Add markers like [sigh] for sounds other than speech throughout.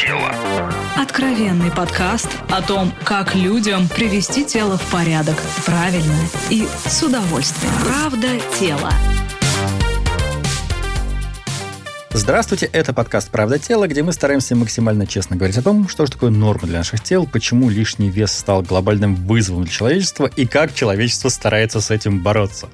тело». Откровенный подкаст о том, как людям привести тело в порядок правильно и с удовольствием. Правда тело. Здравствуйте, это подкаст «Правда тела», где мы стараемся максимально честно говорить о том, что же такое норма для наших тел, почему лишний вес стал глобальным вызовом для человечества и как человечество старается с этим бороться.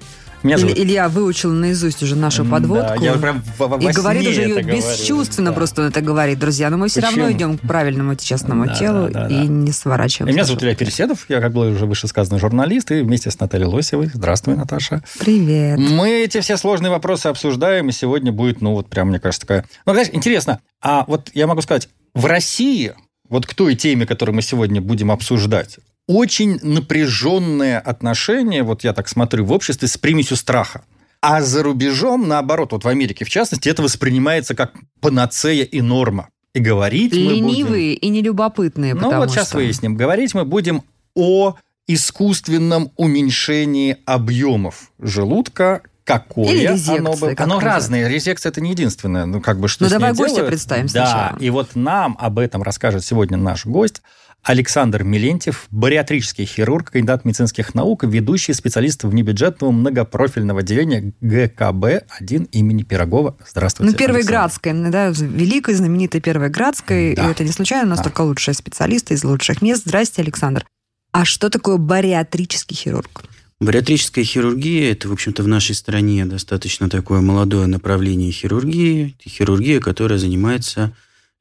Меня зовут... Илья выучил наизусть уже нашу подводку. Да, я прям во, и говорит уже ее бесчувственно да. просто это говорит, друзья. Но мы все Почему? равно идем к правильному честному да, телу да, да, и да. не сворачиваем. меня зовут Илья Переседов, я, как было уже выше сказано, журналист, и вместе с Натальей Лосевой. Здравствуй, Наташа. Привет. Мы эти все сложные вопросы обсуждаем, и сегодня будет, ну вот прям, мне кажется, такая... Ну, знаешь, интересно, а вот я могу сказать, в России вот к той теме, которую мы сегодня будем обсуждать, очень напряженное отношение, вот я так смотрю, в обществе с примесью страха. А за рубежом, наоборот, вот в Америке в частности, это воспринимается как панацея и норма. И говорить Ленивые мы будем... и нелюбопытные, Ну вот сейчас что... выясним. Говорить мы будем о искусственном уменьшении объемов желудка, какое Или резекция, оно бы. Оно разное. Резекция это не единственное. Ну, как бы что Ну, давай гостя делают. представим да. сначала. И вот нам об этом расскажет сегодня наш гость Александр Милентьев, бариатрический хирург, кандидат медицинских наук, ведущий специалист внебюджетного многопрофильного отделения ГКБ-1 имени Пирогова. Здравствуйте, Ну, Первой Градской, да, великой, знаменитой Первой Градской. Да. И это не случайно, у нас Да. только лучшие специалисты из лучших мест. Здрасте, Александр. А что такое бариатрический хирург? Бариатрическая хирургия – это, в общем-то, в нашей стране достаточно такое молодое направление хирургии. Хирургия, которая занимается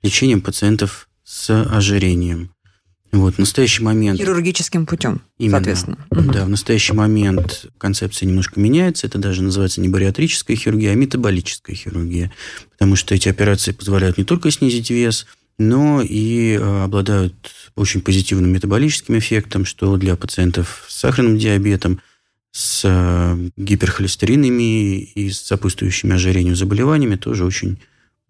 лечением пациентов с ожирением. Вот, в настоящий момент... Хирургическим путем, Именно. соответственно. Да, в настоящий момент концепция немножко меняется. Это даже называется не бариатрическая хирургия, а метаболическая хирургия. Потому что эти операции позволяют не только снизить вес, но и э, обладают очень позитивным метаболическим эффектом, что для пациентов с сахарным диабетом, с э, гиперхолестеринами и с сопутствующими ожирению заболеваниями тоже очень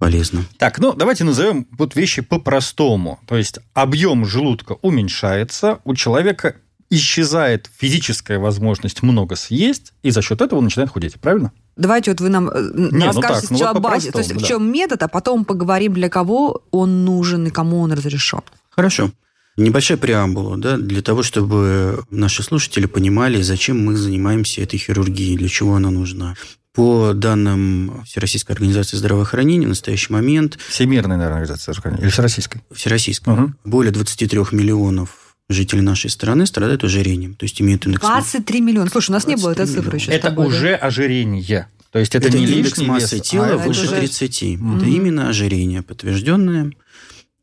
полезно. Так, ну давайте назовем вот вещи по-простому. То есть объем желудка уменьшается, у человека исчезает физическая возможность много съесть, и за счет этого он начинает худеть. Правильно? Давайте вот вы нам э, ну расскажете так, ну сначала вот базе. То есть по-простому, в да. чем метод, а потом поговорим, для кого он нужен и кому он разрешен. Хорошо. Небольшая преамбула, да, для того, чтобы наши слушатели понимали, зачем мы занимаемся этой хирургией, для чего она нужна. По данным Всероссийской организации здравоохранения, в настоящий момент Всемирная, наверное, организация здравоохранения. Или всероссийская? Всероссийская, Мгм. более 23 миллионов жителей нашей страны страдают ожирением, то есть имеют индекс... 23 миллиона. Слушай, у нас не было этой 23 цифры еще Это тобой, да? уже ожирение. То есть это, Это, не индекс лишний массы вес, тела а это выше уже- 30. Мгм. Это именно ожирение подтвержденное.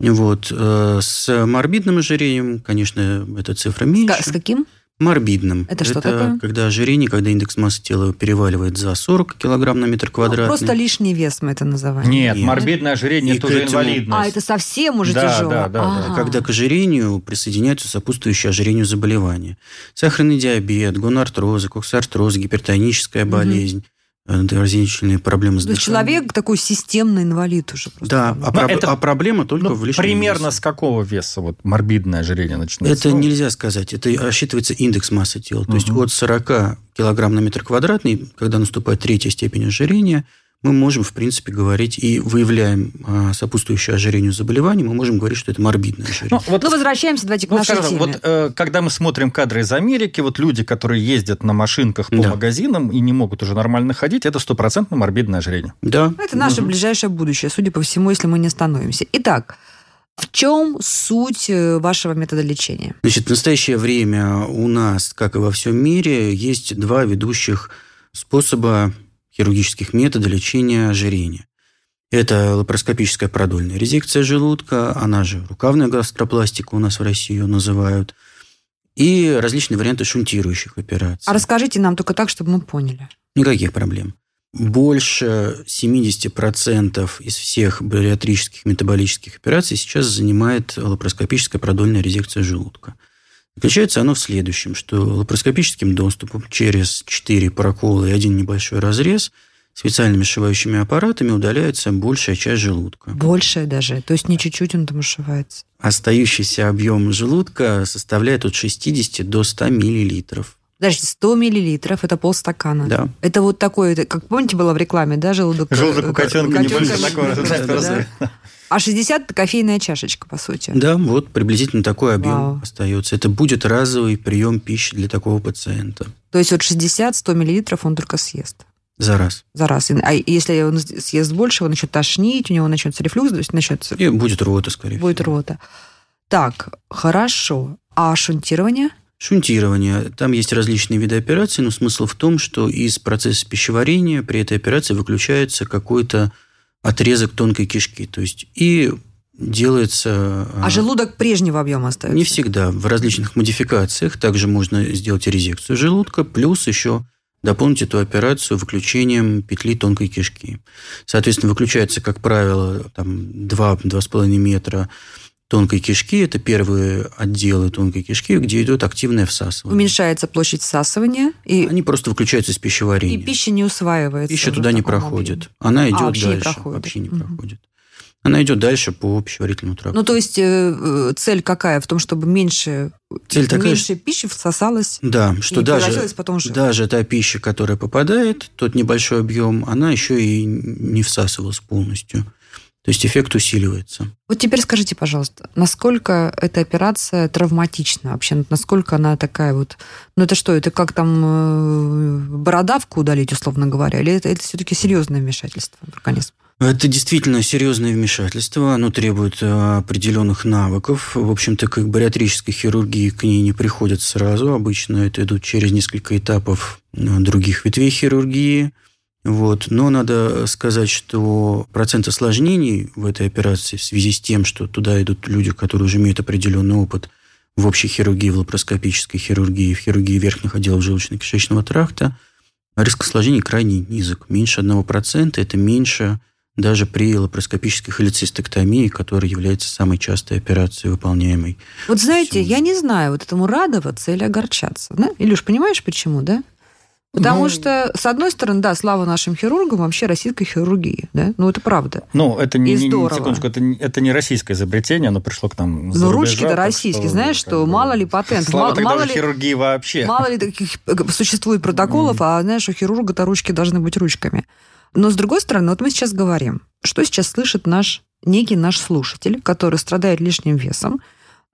Вот. э, С морбидным ожирением, конечно, эта цифра меньше. С каким? Морбидным. Это что такое? когда ожирение, когда индекс массы тела переваливает за 40 килограмм на метр квадратный. Ну, Просто лишний вес мы это называем. Нет, Нет. морбидное ожирение И это уже этому- инвалидность. А, это совсем уже Да, тяжело. да, да, да. Ага. Когда к ожирению присоединяются сопутствующие ожирению заболевания. Сахарный диабет, гонартроз, коксартроз, гипертоническая болезнь, различные проблемы с То есть дыханием. человек такой системный инвалид уже. просто. Да, а, проб- это- а проблема только Ну, в лишнем примерно весе. с какого веса вот морбидное ожирение начинается? Это Ну, нельзя сказать. Это рассчитывается индекс массы тела. То есть от 40 килограмм на метр квадратный, когда наступает третья степень ожирения, мы можем, в принципе, говорить и выявляем а, сопутствующее ожирению заболевание, мы можем говорить, что это морбидное ожирение. Ну, вот Ну, возвращаемся, давайте к Ну, нашей скажем, теме. вот э, когда мы смотрим кадры из Америки, вот люди, которые ездят на машинках по Да. магазинам и не могут уже нормально ходить, это стопроцентно морбидное ожирение. Да. Это наше Мгм. ближайшее будущее, судя по всему, если мы не остановимся. Итак, в чем суть э, вашего метода лечения? Значит, в настоящее время у нас, как и во всем мире, есть два ведущих способа хирургических метода лечения ожирения. Это лапароскопическая продольная резекция желудка, она же рукавная гастропластика у нас в России ее называют, и различные варианты шунтирующих операций. А расскажите нам только так, чтобы мы поняли. Никаких проблем. Больше 70% из всех бариатрических метаболических операций сейчас занимает лапароскопическая продольная резекция желудка. Заключается оно в следующем, что лапароскопическим доступом через 4 прокола и один небольшой разрез специальными сшивающими аппаратами удаляется большая часть желудка. Большее даже. То есть не чуть-чуть он там ушивается. Остающийся объем желудка составляет от 60 до 100 миллилитров. Подождите, 100 миллилитров – это полстакана. Да. Это вот такой, это, как помните, было в рекламе, да, желудок? Желудок у котенка котенка небольшой не- такой, А 60 – это кофейная чашечка, по сути. Да, вот приблизительно такой объем Вау. остается. Это будет разовый прием пищи для такого пациента. То есть вот 60-100 миллилитров он только съест? За раз. За раз. А если он съест больше, он начнет тошнить, у него начнется рефлюкс, то есть начнется... И будет рвота, скорее будет всего. Будет рвота. Так, хорошо. А шунтирование? Шунтирование. Там есть различные виды операций, но смысл в том, что из процесса пищеварения при этой операции выключается какой-то отрезок тонкой кишки. То есть и делается... А, а желудок прежнего объема остается? Не всегда. В различных модификациях также можно сделать резекцию желудка, плюс еще дополнить эту операцию выключением петли тонкой кишки. Соответственно, выключается, как правило, там 2-2,5 метра тонкой кишки. Это первые отделы тонкой кишки, где идет активное всасывание. Уменьшается площадь всасывания. И... Они просто выключаются из пищеварения. И пища не усваивается. Пища туда не проходит. Объеме. Она идет а, вообще дальше. Не проходит. Вообще не угу. проходит. Она идет дальше по пищеварительному тракту. Ну, то есть э, э, цель какая? В том, чтобы меньше, цель такая, меньше пищи всосалась Да, что даже, потом даже та пища, которая попадает, тот небольшой объем, она еще и не всасывалась полностью. То есть эффект усиливается. Вот теперь скажите, пожалуйста, насколько эта операция травматична вообще? Насколько она такая вот... Ну это что, это как там э, бородавку удалить, условно говоря? Или это, это все-таки серьезное вмешательство в организм? Это действительно серьезное вмешательство, оно требует э, определенных навыков. В общем-то, к бариатрической хирургии к ней не приходят сразу. Обычно это идут через несколько этапов э, других ветвей хирургии. Вот. Но надо сказать, что процент осложнений в этой операции в связи с тем, что туда идут люди, которые уже имеют определенный опыт в общей хирургии, в лапароскопической хирургии, в хирургии верхних отделов желудочно-кишечного тракта, риск осложнений крайне низок. Меньше 1% – это меньше даже при лапароскопической холецистектомии, которая является самой частой операцией, выполняемой. Вот знаете, я не знаю, вот этому радоваться или огорчаться. Да? Илюш, понимаешь, почему, да? Потому ну, что, с одной стороны, да, слава нашим хирургам, вообще российской хирургии, да, ну это правда. Ну, это не, не, не секундочку, это, это не российское изобретение, оно пришло к нам Ну, ручки-то российские, что, знаешь, что бы, мало ли патент, слава мало, мало ли хирургии вообще. Мало ли таких э, существует протоколов, mm. а знаешь, у хирурга-то ручки должны быть ручками. Но с другой стороны, вот мы сейчас говорим, что сейчас слышит наш некий наш слушатель, который страдает лишним весом,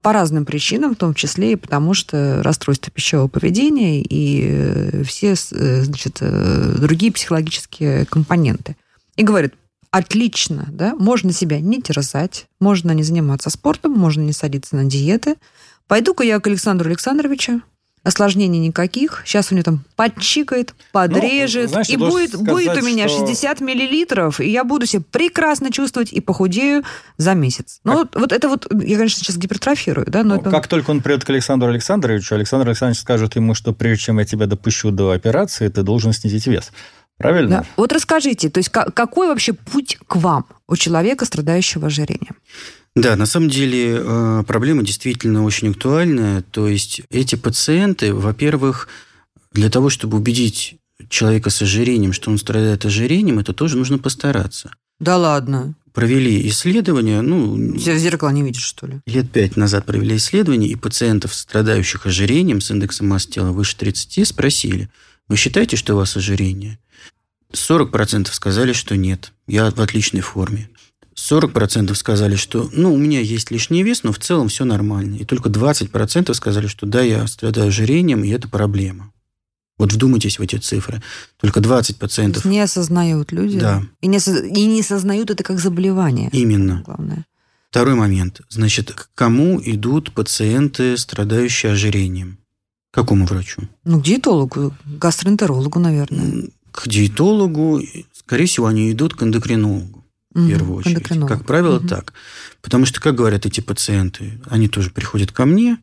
по разным причинам, в том числе и потому, что расстройство пищевого поведения и э, все э, значит, э, другие психологические компоненты. И говорит, отлично, да, можно себя не терзать, можно не заниматься спортом, можно не садиться на диеты. Пойду-ка я к Александру Александровичу, осложнений никаких. Сейчас у него там подчикает, подрежет. Ну, знаешь, и будет, сказать, будет у меня что... 60 миллилитров, и я буду себя прекрасно чувствовать и похудею за месяц. Ну, вот, вот это вот, я, конечно, сейчас гипертрофирую, да, но ну, это... Как только он придет к Александру Александровичу, Александр Александрович скажет ему, что прежде чем я тебя допущу до операции, ты должен снизить вес. Правильно? Да. Вот расскажите, то есть какой вообще путь к вам у человека, страдающего ожирением? Да, на самом деле э, проблема действительно очень актуальная. То есть эти пациенты, во-первых, для того, чтобы убедить человека с ожирением, что он страдает ожирением, это тоже нужно постараться. Да ладно. Провели исследования, ну... Тебя в зеркало не видишь, что ли? Лет пять назад провели исследования, и пациентов, страдающих ожирением с индексом массы тела выше 30, спросили, вы считаете, что у вас ожирение? 40% сказали, что нет, я в отличной форме. 40% сказали, что ну, у меня есть лишний вес, но в целом все нормально. И только 20% сказали, что да, я страдаю ожирением, и это проблема. Вот вдумайтесь в эти цифры. Только 20%. пациентов не осознают люди. Да. И не, и не осознают это как заболевание. Именно. Главное. Второй момент. Значит, к кому идут пациенты, страдающие ожирением? К какому врачу? Ну, к диетологу, гастроэнтерологу, наверное. К диетологу, скорее всего, они идут к эндокринологу в первую очередь. Как правило, угу. так. Потому что, как говорят эти пациенты, они тоже приходят ко мне,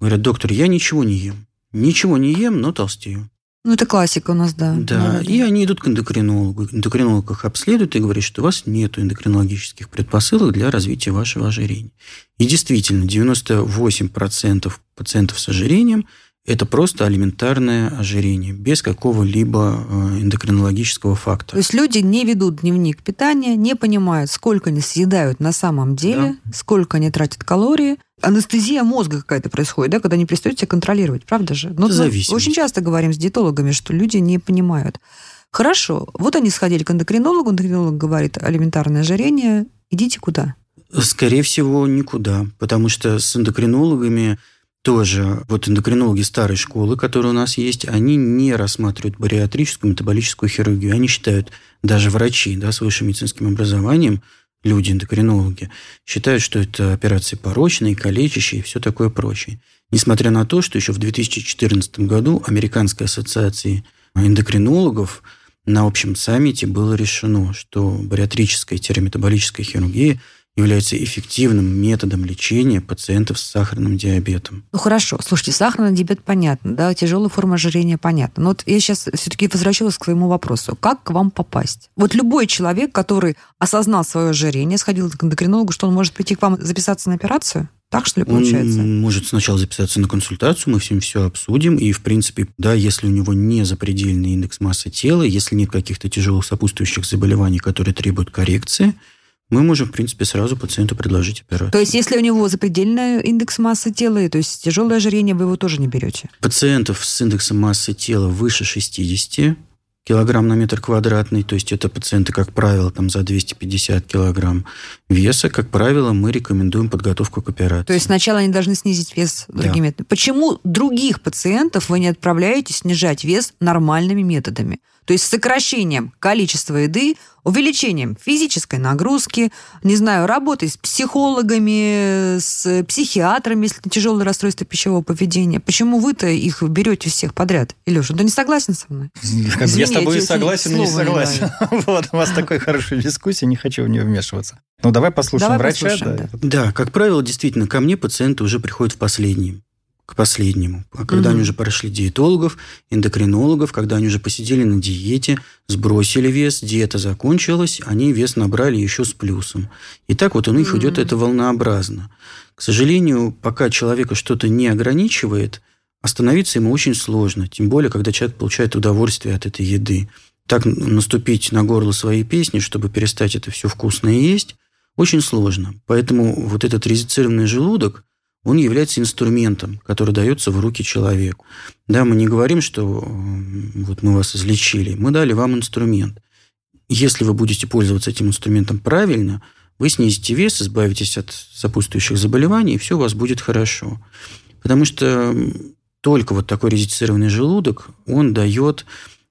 говорят, доктор, я ничего не ем. Ничего не ем, но толстею. Ну, это классика у нас, да. Да, и они идут к эндокринологу. Эндокринолог их обследует и говорит, что у вас нет эндокринологических предпосылок для развития вашего ожирения. И действительно, 98% пациентов с ожирением – это просто алиментарное ожирение, без какого-либо э, эндокринологического фактора. То есть люди не ведут дневник питания, не понимают, сколько они съедают на самом деле, да. сколько они тратят калории. Анестезия мозга какая-то происходит, да, когда не перестают себя контролировать, правда же? Ну, это Мы очень часто говорим с диетологами, что люди не понимают. Хорошо, вот они сходили к эндокринологу, эндокринолог говорит, алиментарное ожирение, идите куда? Скорее всего, никуда, потому что с эндокринологами тоже, вот эндокринологи старой школы, которые у нас есть, они не рассматривают бариатрическую метаболическую хирургию. Они считают, даже врачи да, с высшим медицинским образованием, люди, эндокринологи, считают, что это операции порочные, калечащие и все такое прочее. Несмотря на то, что еще в 2014 году Американской ассоциации эндокринологов на общем саммите было решено, что бариатрическая-метаболическая хирургия является эффективным методом лечения пациентов с сахарным диабетом. Ну хорошо, слушайте, сахарный диабет понятно, да, тяжелая форма ожирения понятно. Но вот я сейчас все-таки возвращалась к своему вопросу. Как к вам попасть? Вот любой человек, который осознал свое ожирение, сходил к эндокринологу, что он может прийти к вам записаться на операцию? Так что ли получается? Он может сначала записаться на консультацию, мы всем все обсудим. И, в принципе, да, если у него не запредельный индекс массы тела, если нет каких-то тяжелых сопутствующих заболеваний, которые требуют коррекции, мы можем, в принципе, сразу пациенту предложить операцию. То есть, если у него запредельный индекс массы тела, то есть тяжелое ожирение, вы его тоже не берете? Пациентов с индексом массы тела выше 60 килограмм на метр квадратный, то есть это пациенты, как правило, там за 250 килограмм веса, как правило, мы рекомендуем подготовку к операции. То есть сначала они должны снизить вес другими да. методами. Почему других пациентов вы не отправляете снижать вес нормальными методами? То есть сокращением количества еды, увеличением физической нагрузки, не знаю, работой с психологами, с психиатрами, если тяжелое расстройство пищевого поведения. Почему вы-то их берете всех подряд? Илюша, ты не согласен со мной? Извини, я с тобой согласен и не согласен. [laughs] Вот, у вас такой хорошая дискуссия, не хочу в нее вмешиваться. Ну, давай послушаем давай врача. Послушаем, да. да, как правило, действительно, ко мне пациенты уже приходят в последнем к последнему. А когда угу. они уже прошли диетологов, эндокринологов, когда они уже посидели на диете, сбросили вес, диета закончилась, они вес набрали еще с плюсом. И так вот у них угу. идет это волнообразно. К сожалению, пока человека что-то не ограничивает, остановиться ему очень сложно. Тем более, когда человек получает удовольствие от этой еды. Так наступить на горло своей песни, чтобы перестать это все вкусное есть, очень сложно. Поэтому вот этот резицированный желудок – он является инструментом, который дается в руки человеку. Да, мы не говорим, что вот мы вас излечили, мы дали вам инструмент. Если вы будете пользоваться этим инструментом правильно, вы снизите вес, избавитесь от сопутствующих заболеваний, и все у вас будет хорошо. Потому что только вот такой резицированный желудок, он дает...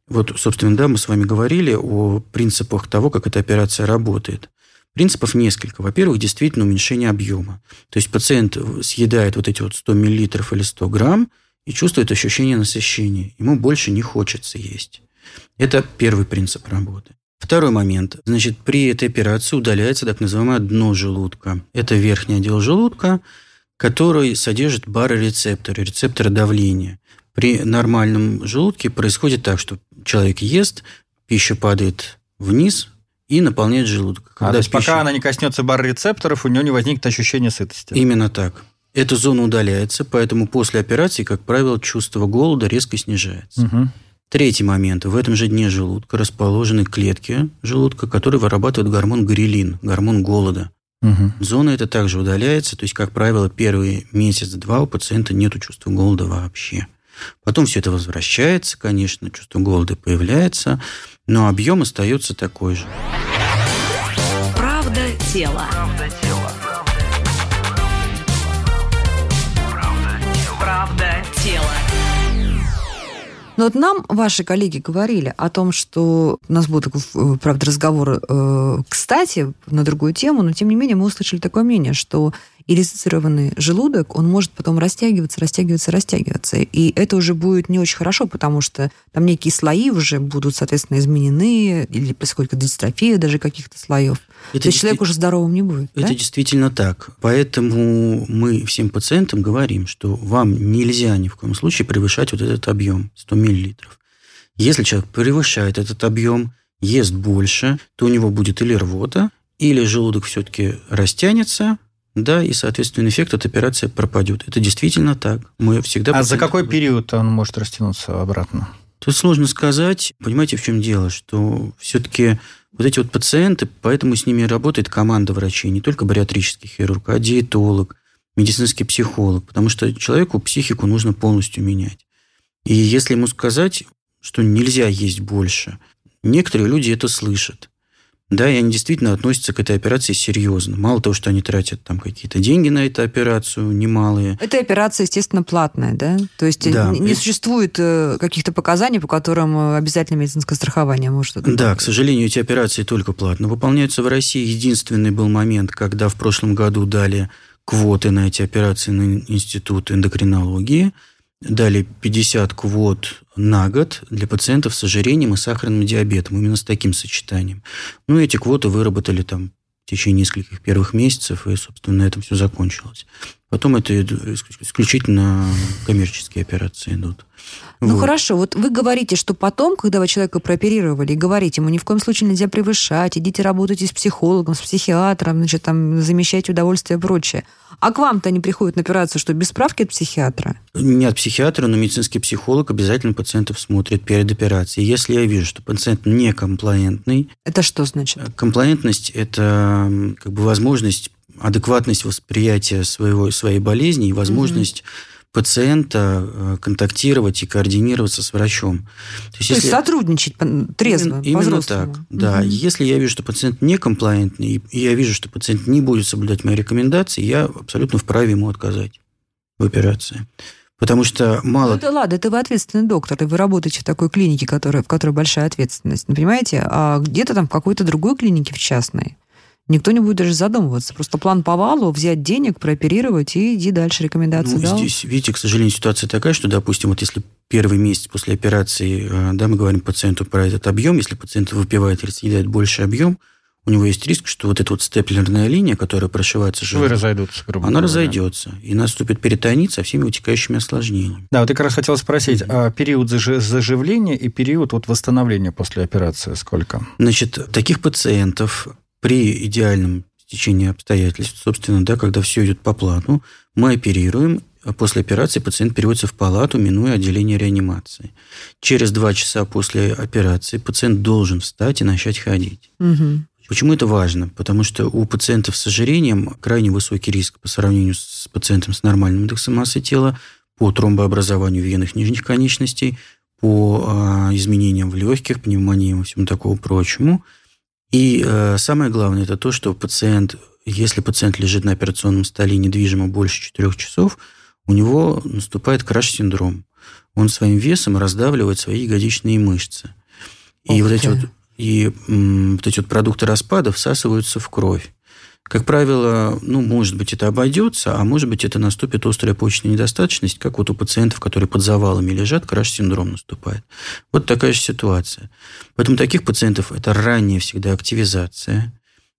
Вот, собственно, да, мы с вами говорили о принципах того, как эта операция работает. Принципов несколько. Во-первых, действительно уменьшение объема. То есть пациент съедает вот эти вот 100 мл или 100 грамм и чувствует ощущение насыщения. Ему больше не хочется есть. Это первый принцип работы. Второй момент. Значит, при этой операции удаляется так называемое дно желудка. Это верхний отдел желудка, который содержит барорецепторы, рецепторы давления. При нормальном желудке происходит так, что человек ест, пища падает вниз, и наполняет желудок. Когда а, то есть пища... пока она не коснется бар-рецепторов, у нее не возникнет ощущение сытости. Именно так. Эта зона удаляется, поэтому после операции, как правило, чувство голода резко снижается. Угу. Третий момент. В этом же дне желудка расположены клетки желудка, которые вырабатывают гормон грилин, гормон голода. Угу. Зона эта также удаляется, то есть, как правило, первый месяц-два у пациента нет чувства голода вообще. Потом все это возвращается, конечно, чувство голода появляется, но объем остается такой же. Правда тело. Правда тело. Правда тело. Но вот нам ваши коллеги говорили о том, что у нас будет, э, правда, разговор, э, кстати, на другую тему, но тем не менее мы услышали такое мнение, что и резицированный желудок, он может потом растягиваться, растягиваться, растягиваться. И это уже будет не очень хорошо, потому что там некие слои уже будут, соответственно, изменены, или происходит дистрофия даже каких-то слоев. Это То есть человек уже здоровым не будет. Это да? действительно так. Поэтому мы всем пациентам говорим, что вам нельзя ни в коем случае превышать вот этот объем 100 мл. Если человек превышает этот объем, ест больше, то у него будет или рвота, или желудок все-таки растянется, да, и, соответственно, эффект от операции пропадет. Это действительно так. Мы всегда... А за какой период он может растянуться обратно? Тут сложно сказать. Понимаете, в чем дело? Что все-таки вот эти вот пациенты, поэтому с ними работает команда врачей, не только бариатрический хирург, а диетолог, медицинский психолог, потому что человеку психику нужно полностью менять. И если ему сказать, что нельзя есть больше, некоторые люди это слышат. Да, и они действительно относятся к этой операции серьезно. Мало того, что они тратят там какие-то деньги на эту операцию, немалые. Эта операция, естественно, платная, да? То есть Да. не И- существует э, каких-то показаний, по которым э, обязательно медицинское страхование может Да, к сожалению, эти операции только платно выполняются в России. Единственный был момент, когда в прошлом году дали квоты на эти операции на Институт эндокринологии. Дали 50 квот на год для пациентов с ожирением и сахарным диабетом, именно с таким сочетанием. Ну, эти квоты выработали там в течение нескольких первых месяцев, и, собственно, на этом все закончилось. Потом это исключительно коммерческие операции идут. Ну Вот. хорошо, вот вы говорите, что потом, когда вы человека прооперировали, говорите ему ни в коем случае нельзя превышать, идите работайте с психологом, с психиатром, значит, там, замещайте удовольствие и прочее. А к вам-то они приходят на операцию, что без справки от психиатра? Не от психиатра, но медицинский психолог обязательно пациентов смотрит перед операцией. Если я вижу, что пациент некомплаентный, Это что значит? комплаентность – это как бы возможность, адекватность восприятия своего, своей болезни и возможность пациента э, контактировать и координироваться с врачом. То есть, То есть сотрудничать трезво, Именно, именно так, да. Если я вижу, что пациент некомплаентный, и- я вижу, что пациент не будет соблюдать мои рекомендации, я абсолютно вправе ему отказать в операции. Потому что Ну, мало это ладно, это вы ответственный доктор, и вы работаете в такой клинике, которая, в которой большая ответственность. Ну, понимаете? А где-то там в какой-то другой клинике, в частной, никто не будет даже задумываться. Просто план по валу, взять денег, прооперировать и иди дальше. Рекомендации Ну, дал. здесь, видите, к сожалению, ситуация такая, что, допустим, вот если первый месяц после операции, э, да, мы говорим пациенту про этот объем, если пациент выпивает или съедает больше объем, у него есть риск, что вот эта вот степлерная линия, которая прошивается желудок, разойдутся, грубо она говоря. разойдется, и наступит перитонит со всеми вытекающими осложнениями. Да, вот я как раз хотел спросить, а период зажи- заживления и период вот восстановления после операции сколько? Значит, таких пациентов при идеальном стечении обстоятельств, собственно, да, когда все идет по плану, мы оперируем, а после операции пациент переводится в палату, минуя отделение реанимации. Через два часа после операции пациент должен встать и начать ходить. Мгм. Почему это важно? Потому что у пациентов с ожирением крайне высокий риск по сравнению с пациентом с нормальным индексом массы тела по тромбообразованию венных нижних конечностей, по а, изменениям в легких, пневмониям и всему такому прочему. И э, самое главное, это то, что пациент, если пациент лежит на операционном столе недвижимо больше 4 часов, у него наступает краш-синдром. Он своим весом раздавливает свои ягодичные мышцы. И Ух вот эти вот и м, вот эти вот продукты распада всасываются в кровь. Как правило, ну, может быть, это обойдется, а может быть, это наступит острая почечная недостаточность, как вот у пациентов, которые под завалами лежат, краш-синдром наступает. Вот такая же ситуация. Поэтому таких пациентов это ранняя всегда активизация,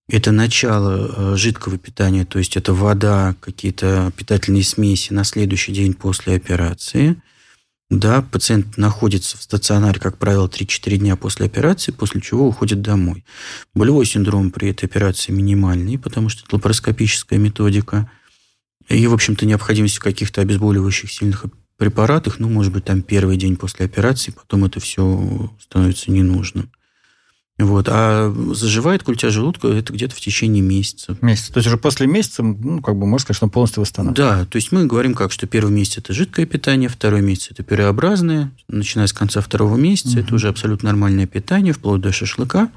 это начало э, жидкого питания, то есть это вода, какие-то питательные смеси на следующий день после операции. Да, пациент находится в стационаре, как правило, 3-4 дня после операции, после чего уходит домой. Болевой синдром при этой операции минимальный, потому что это лапароскопическая методика. И, в общем-то, необходимость в каких-то обезболивающих сильных препаратах, ну, может быть, там первый день после операции, потом это все становится ненужным. Вот. А заживает культя желудка это где-то в течение месяца. Месяц. То есть уже после месяца, ну, как бы можно сказать, что он полностью восстанавливается. Да, то есть мы говорим как, что первый месяц это жидкое питание, второй месяц это пюреобразное, начиная с конца второго месяца это уже абсолютно нормальное питание, вплоть до шашлыка.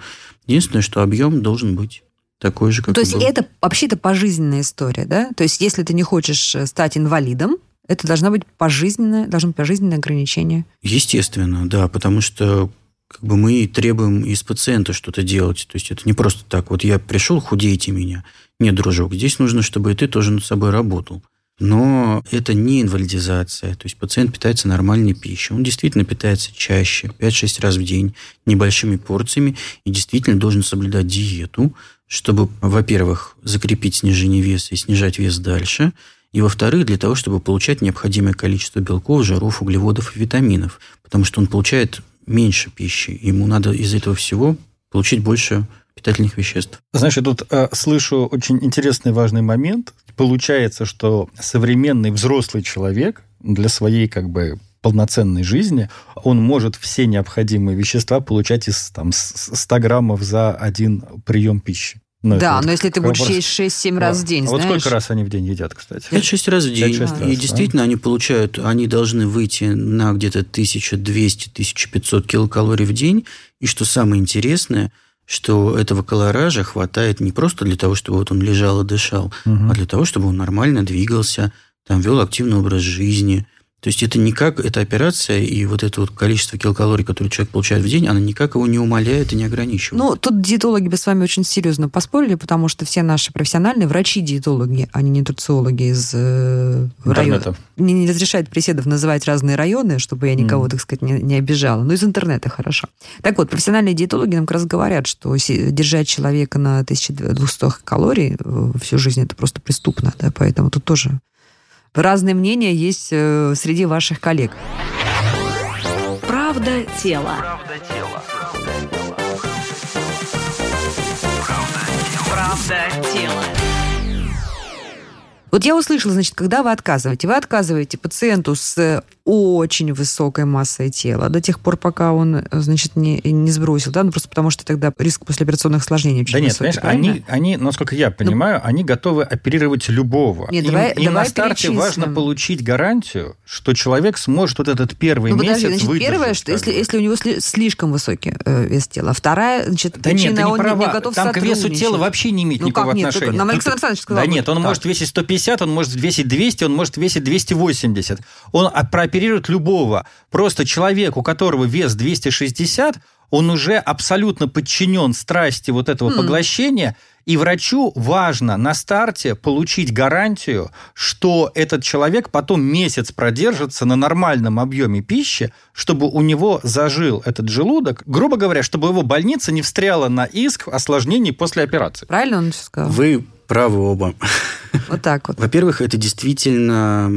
Единственное, что объем должен быть такой же, как то и есть был. это вообще это пожизненная история, да? То есть если ты не хочешь э, стать инвалидом, это должна быть пожизненное, должно быть пожизненное ограничение. Естественно, да, потому что как бы мы требуем из пациента что-то делать. То есть это не просто так, вот я пришел, худейте меня. Нет, дружок, здесь нужно, чтобы и ты тоже над собой работал. Но это не инвалидизация. То есть пациент питается нормальной пищей. Он действительно питается чаще, 5-6 раз в день, небольшими порциями, и действительно должен соблюдать диету, чтобы, во-первых, закрепить снижение веса и снижать вес дальше, и, во-вторых, для того, чтобы получать необходимое количество белков, жиров, углеводов и витаминов. Потому что он получает меньше пищи. Ему надо из этого всего получить больше питательных веществ. Знаешь, я тут э, слышу очень интересный важный момент. Получается, что современный взрослый человек для своей как бы полноценной жизни, он может все необходимые вещества получать из там, с- 100 граммов за один прием пищи. Ну, это да, вот но если ты будешь вопрос. есть 6-7 раз Да. в день, А вот знаешь... сколько раз они в день едят, кстати? 5-6 раз в день. 5-6 раз, и да. действительно они получают, они должны выйти на где-то 1200-1500 килокалорий в день. И что самое интересное, что этого колоража хватает не просто для того, чтобы вот он лежал и дышал, угу. а для того, чтобы он нормально двигался, там вел активный образ жизни, то есть это никак, эта операция и вот это вот количество килокалорий, которые человек получает в день, она никак его не умаляет и не ограничивает. Ну, тут диетологи бы с вами очень серьезно поспорили, потому что все наши профессиональные врачи-диетологи, они не нутрициологи из э, района. Мне не разрешают приседов называть разные районы, чтобы я никого, mm. так сказать, не, не обижала. Но из интернета хорошо. Так вот, профессиональные диетологи нам как раз говорят, что держать человека на 1200 калорий э, всю жизнь это просто преступно, да, поэтому тут тоже разные мнения есть э, среди ваших коллег. Правда тела. Правда тела. Правда тела. Вот я услышала, значит, когда вы отказываете, вы отказываете пациенту с очень высокой массой тела до тех пор, пока он, значит, не, не сбросил, да, ну просто потому что тогда риск послеоперационных осложнений очень Да нет, высокий, понимаешь, они, они, насколько я понимаю, ну, они готовы оперировать любого. Нет, им, давай, им давай на старте важно получить гарантию, что человек сможет вот этот первый ну, месяц подожди, значит, Первое, что если, если у него слишком высокий э, вес тела. Вторая, значит, да причина, нет, не он права. не готов Там к весу тела вообще не имеет ну, никакого как нет, отношения. Только, нам Александр Александрович сказал. Да нет, он так. может весить 150, он может весить 200, он может весить 280. Он прооперирует любого. Просто человек, у которого вес 260, он уже абсолютно подчинен страсти вот этого mm. поглощения, и врачу важно на старте получить гарантию, что этот человек потом месяц продержится на нормальном объеме пищи, чтобы у него зажил этот желудок, грубо говоря, чтобы его больница не встряла на иск осложнений после операции. Правильно он сказал? Вы правы оба. Вот так вот. Во-первых, это действительно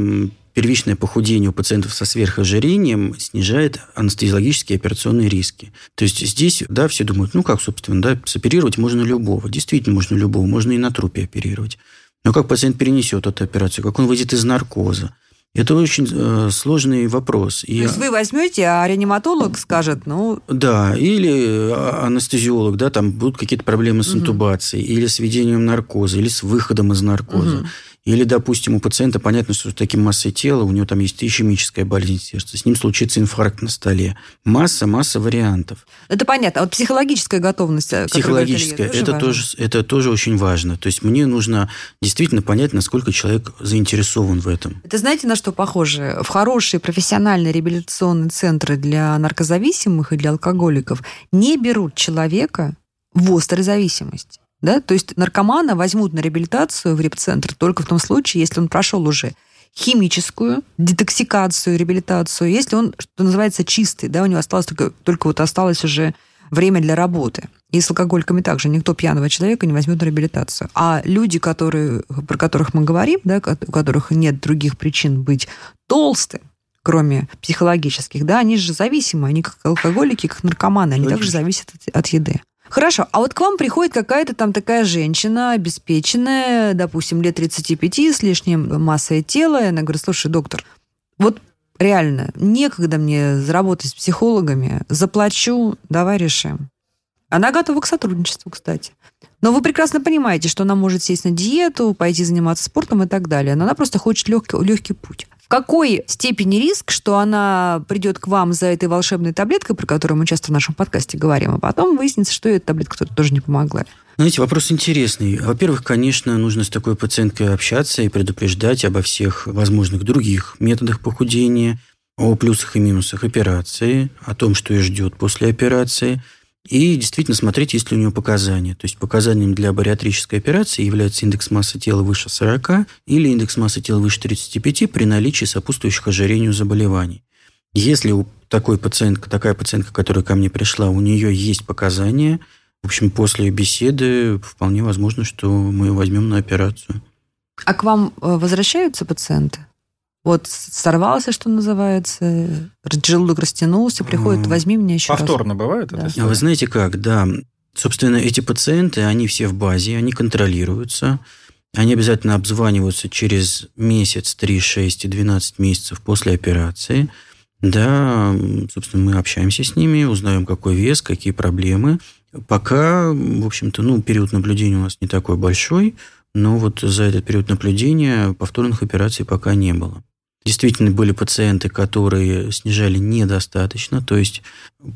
первичное похудение у пациентов со сверхожирением снижает анестезиологические операционные риски. То есть здесь, да, все думают, ну как, собственно, да, соперировать можно любого. Действительно, можно любого, можно и на трупе оперировать. Но как пациент перенесет эту операцию, как он выйдет из наркоза, это очень э, сложный вопрос. И... То есть вы возьмете, а реаниматолог скажет, ну... Да, или а, анестезиолог, да, там будут какие-то проблемы с интубацией, угу. или с введением наркоза, или с выходом из наркоза. Угу. Или, допустим, у пациента понятно, что с таким массой тела, у него там есть ишемическая болезнь сердца, с ним случится инфаркт на столе. Масса, масса вариантов. Это понятно. А вот психологическая готовность, Психологическая, тоже это, тоже, это тоже очень важно. То есть мне нужно действительно понять, насколько человек заинтересован в этом. Это знаете, на что похоже? В хорошие профессиональные реабилитационные центры для наркозависимых и для алкоголиков не берут человека в острой зависимости. Да? То есть наркомана возьмут на реабилитацию в репцентр только в том случае, если он прошел уже химическую детоксикацию, реабилитацию, если он, что называется, чистый, да, у него осталось только, только вот осталось уже время для работы. И с алкоголиками также никто пьяного человека не возьмет на реабилитацию. А люди, которые, про которых мы говорим, да, у которых нет других причин быть толстым, кроме психологических, да, они же зависимы, они как алкоголики, как наркоманы, они также зависят от, от еды. Хорошо, а вот к вам приходит какая-то там такая женщина, обеспеченная, допустим, лет 35 с лишним массой тела, и она говорит, слушай, доктор, вот реально, некогда мне заработать с психологами, заплачу, давай решим. Она готова к сотрудничеству, кстати. Но вы прекрасно понимаете, что она может сесть на диету, пойти заниматься спортом и так далее. Но она просто хочет легкий, легкий путь какой степени риск, что она придет к вам за этой волшебной таблеткой, про которую мы часто в нашем подкасте говорим, а потом выяснится, что эта таблетка тоже не помогла? Знаете, вопрос интересный. Во-первых, конечно, нужно с такой пациенткой общаться и предупреждать обо всех возможных других методах похудения, о плюсах и минусах операции, о том, что ее ждет после операции – и действительно смотреть, есть ли у него показания. То есть показанием для бариатрической операции является индекс массы тела выше 40 или индекс массы тела выше 35 при наличии сопутствующих ожирению заболеваний. Если у такой пациентка, такая пациентка, которая ко мне пришла, у нее есть показания, в общем, после беседы вполне возможно, что мы ее возьмем на операцию. А к вам э, возвращаются пациенты? Вот сорвался, что называется, желудок растянулся, приходит, возьми меня еще Повторно раз. бывает да. это? А вы знаете как, да. Собственно, эти пациенты, они все в базе, они контролируются. Они обязательно обзваниваются через месяц, 3, 6 и 12 месяцев после операции. Да, собственно, мы общаемся с ними, узнаем, какой вес, какие проблемы. Пока, в общем-то, ну, период наблюдения у нас не такой большой, но вот за этот период наблюдения повторных операций пока не было. Действительно, были пациенты, которые снижали недостаточно. То есть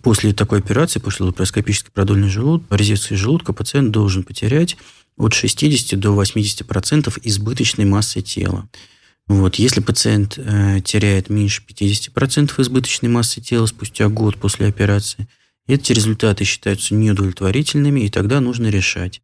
после такой операции, после лапароскопической продольной желудка, резекции желудка, пациент должен потерять от 60 до 80% избыточной массы тела. Вот. Если пациент э, теряет меньше 50% избыточной массы тела спустя год после операции, эти результаты считаются неудовлетворительными, и тогда нужно решать.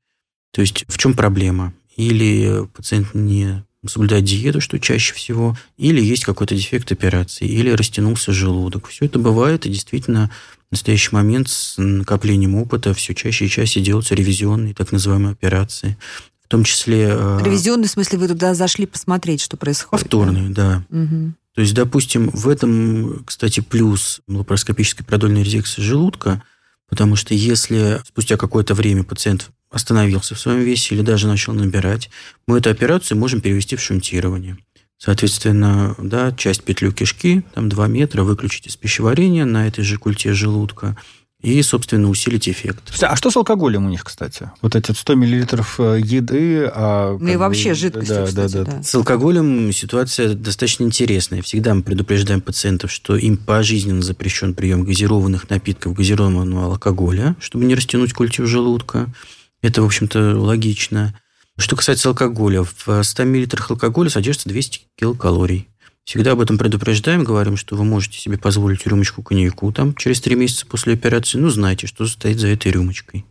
То есть в чем проблема? Или пациент не соблюдать диету, что чаще всего, или есть какой-то дефект операции, или растянулся желудок. Все это бывает, и действительно в настоящий момент с накоплением опыта все чаще и чаще делаются ревизионные так называемые операции. В том числе... Э, Ревизионный, в смысле, вы туда зашли посмотреть, что происходит? Повторные, да. да. Угу. То есть, допустим, в этом, кстати, плюс лапароскопической продольной резекции желудка, потому что если спустя какое-то время пациент остановился в своем весе или даже начал набирать, мы эту операцию можем перевести в шунтирование. Соответственно, да, часть петлю кишки, там 2 метра, выключить из пищеварения на этой же культе желудка и, собственно, усилить эффект. А что с алкоголем у них, кстати? Вот эти 100 миллилитров э, еды... А ну и вообще жидкости, да, кстати, да, да. да. С алкоголем ситуация достаточно интересная. Всегда мы предупреждаем пациентов, что им пожизненно запрещен прием газированных напитков, газированного алкоголя, чтобы не растянуть культив желудка. Это, в общем-то, логично. Что касается алкоголя, в 100 мл алкоголя содержится 200 килокалорий. Всегда об этом предупреждаем, говорим, что вы можете себе позволить рюмочку коньяку там через три месяца после операции. Ну, знаете, что стоит за этой рюмочкой.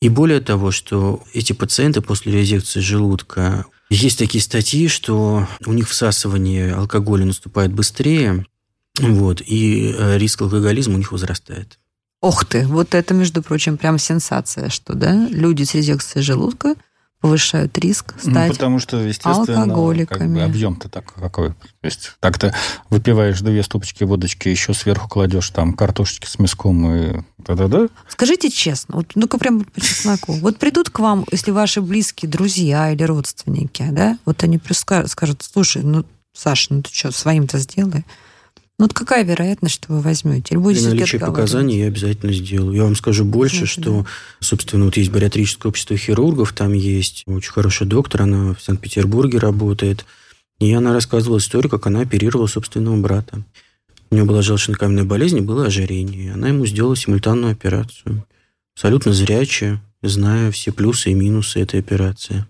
И более того, что эти пациенты после резекции желудка, есть такие статьи, что у них всасывание алкоголя наступает быстрее, вот, и э, риск алкоголизма у них возрастает. Ох ты, вот это, между прочим, прям сенсация, что да, люди с резекцией желудка повышают риск ну, стать ну, потому что, естественно, алкоголиками. Как бы объем-то так какой. То есть так-то выпиваешь две стопочки водочки, еще сверху кладешь там картошечки с мяском и да-да-да. Скажите честно, вот ну-ка прям по чесноку. Вот придут к вам, если ваши близкие друзья или родственники, да, вот они скажут, слушай, ну, Саша, ну ты что, своим-то сделай. Ну, вот какая вероятность, что вы возьмете? Или будете При наличии показаний я обязательно сделаю. Я вам скажу больше, что, да. собственно, вот есть бариатрическое общество хирургов, там есть очень хороший доктор, она в Санкт-Петербурге работает. И она рассказывала историю, как она оперировала собственного брата. У него была желчно-каменная болезнь, было ожирение. Она ему сделала симультанную операцию. Абсолютно зрячая, зная все плюсы и минусы этой операции.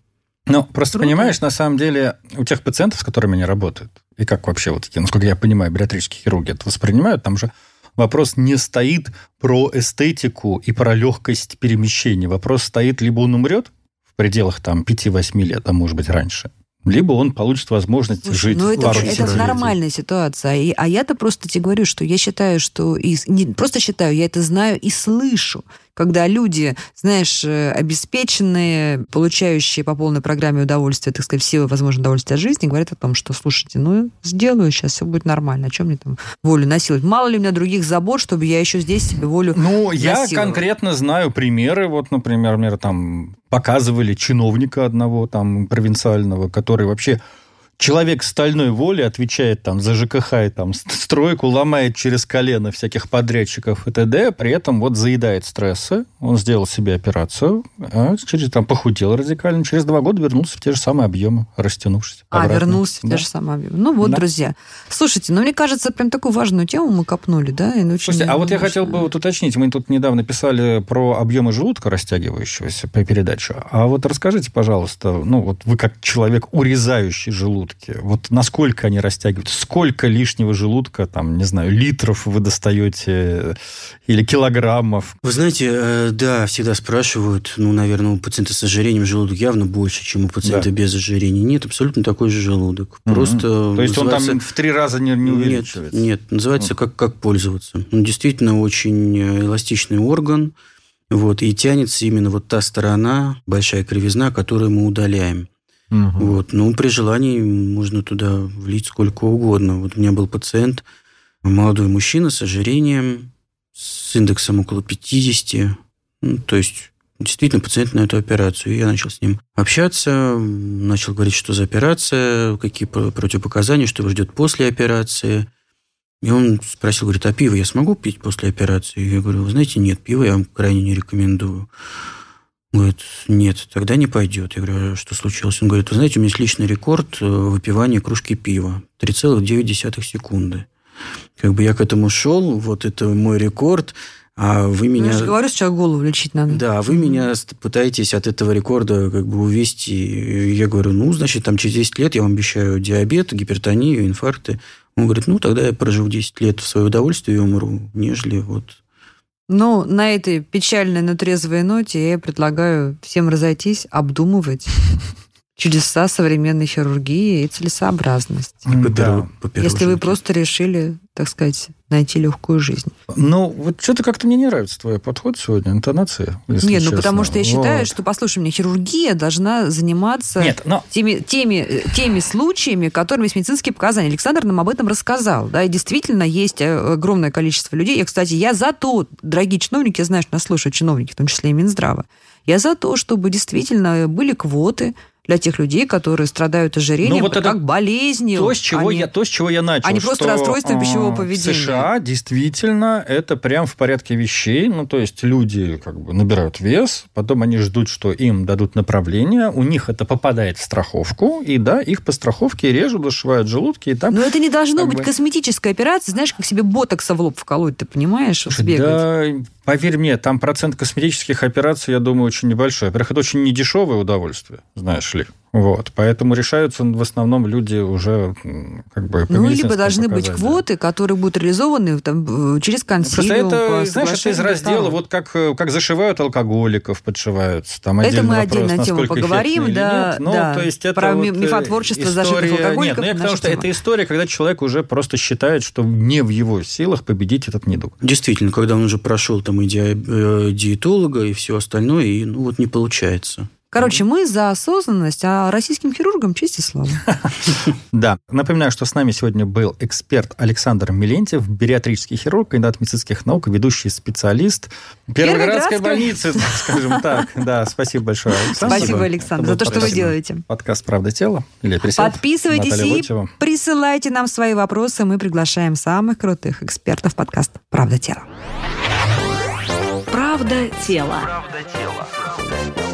Ну, просто Круто. понимаешь, на самом деле, у тех пациентов, с которыми они работают, и как вообще вот эти, насколько я понимаю, бариатрические хирурги это воспринимают, там же вопрос не стоит про эстетику и про легкость перемещения. Вопрос стоит, либо он умрет в пределах там 5-8 лет, а может быть раньше, либо он получит возможность Слушай, жить. Ну, это, это нормальная ситуация. И, а я-то просто тебе говорю, что я считаю, что... И, не просто считаю, я это знаю и слышу когда люди, знаешь, э, обеспеченные, получающие по полной программе удовольствие, так сказать, все возможные удовольствия жизни, говорят о том, что, слушайте, ну, сделаю сейчас, все будет нормально. О чем мне там волю насиловать? Мало ли у меня других забот, чтобы я еще здесь себе волю Ну, я конкретно знаю примеры. Вот, например, например, там показывали чиновника одного там провинциального, который вообще человек стальной воли отвечает там за ЖКХ и там стройку, ломает через колено всяких подрядчиков и т.д., при этом вот заедает стрессы, он сделал себе операцию, а через там похудел радикально, через два года вернулся в те же самые объемы, растянувшись. А, обратно. вернулся в да. те же самые объемы. Ну вот, да. друзья. Слушайте, ну мне кажется, прям такую важную тему мы копнули, да? И очень Слушайте, а вот я хотел бы вот уточнить, мы тут недавно писали про объемы желудка растягивающегося по передаче, а вот расскажите, пожалуйста, ну вот вы как человек, урезающий желудок, желудке? Вот насколько они растягиваются? Сколько лишнего желудка, там, не знаю, литров вы достаете или килограммов? Вы знаете, э, да, всегда спрашивают, ну, наверное, у пациента с ожирением желудок явно больше, чем у пациента да. без ожирения. Нет, абсолютно такой же желудок. Просто То есть называется... он там в три раза не, не увеличивается? Нет, нет называется как, как пользоваться. Он действительно очень э, эластичный орган, вот, и тянется именно вот та сторона, большая кривизна, которую мы удаляем. Угу. Вот. Ну, при желании можно туда влить сколько угодно. Вот у меня был пациент, молодой мужчина с ожирением, с индексом около 50. Ну, то есть действительно пациент на эту операцию. И я начал с ним общаться, начал говорить, что за операция, какие противопоказания, что его ждет после операции. И он спросил, говорит, а пиво я смогу пить после операции? Я говорю, вы знаете, нет, пиво я вам крайне не рекомендую. Он говорит, нет, тогда не пойдет. Я говорю, «А что случилось? Он говорит, вы знаете, у меня есть личный рекорд э, выпивания кружки пива. 3,9 секунды. Как бы я к этому шел, вот это мой рекорд, а вы меня... Я же говорю, что голову лечить надо. Да, вы меня пытаетесь от этого рекорда как бы увести. Я говорю, ну, значит, там через 10 лет я вам обещаю диабет, гипертонию, инфаркты. Он говорит, ну, тогда я проживу 10 лет в свое удовольствие и умру, нежели вот ну, на этой печальной, но трезвой ноте я предлагаю всем разойтись, обдумывать [laughs] чудеса современной хирургии и целесообразность. Да. Если вы просто решили, так сказать, найти легкую жизнь. Ну, вот что-то как-то мне не нравится твой подход сегодня, интонация. Если Нет, честно. ну потому что я считаю, вот. что, послушай меня, хирургия должна заниматься Нет, но... теми, теми, теми случаями, которыми есть медицинские показания. Александр нам об этом рассказал. Да, и действительно есть э, огромное количество людей. И, кстати, я за то, дорогие чиновники, я знаю, что нас слушают чиновники, в том числе и Минздрава, я за то, чтобы действительно были квоты, для тех людей, которые страдают ожирением, ну, вот как болезнью. То, с чего они, я, то, с чего я начал. А не просто расстройством пищевого поведения. В США действительно это прям в порядке вещей. Ну, то есть люди как бы набирают вес, потом они ждут, что им дадут направление, у них это попадает в страховку, и да, их по страховке режут, зашивают желудки, и там... Но это не должно быть бы... косметическая операция, знаешь, как себе ботокса в лоб вколоть, ты понимаешь, Слушай, Да, поверь мне, там процент косметических операций, я думаю, очень небольшой. Во-первых, это очень недешевое удовольствие, знаешь ли. Вот, поэтому решаются в основном люди уже как бы Ну, либо должны быть квоты, которые будут реализованы там, через консилиум. Просто это, знаешь, это из раздела, вот как, как зашивают алкоголиков, подшиваются. Там это мы отдельно на тему поговорим, да, ну, да. То есть это про вот мифотворчество история... зашитых алкоголиков. Нет, ну, я потому что тема. это история, когда человек уже просто считает, что не в его силах победить этот недуг. Действительно, когда он уже прошел там и э, диетолога, и все остальное, и ну вот не получается. Короче, мы за осознанность, а российским хирургам честь и слава. [laughs] Да. Напоминаю, что с нами сегодня был эксперт Александр Милентьев, бариатрический хирург, кандидат медицинских наук, ведущий специалист Первоградской больницы, скажем так. [laughs] Да, спасибо большое, Александр. Спасибо, Александр, за то, что вы делаете. Подкаст «Правда тела» или Подписывайтесь и присылайте нам свои вопросы. Мы приглашаем самых крутых экспертов подкаста «Правда тела». Правда тела. Правда тела.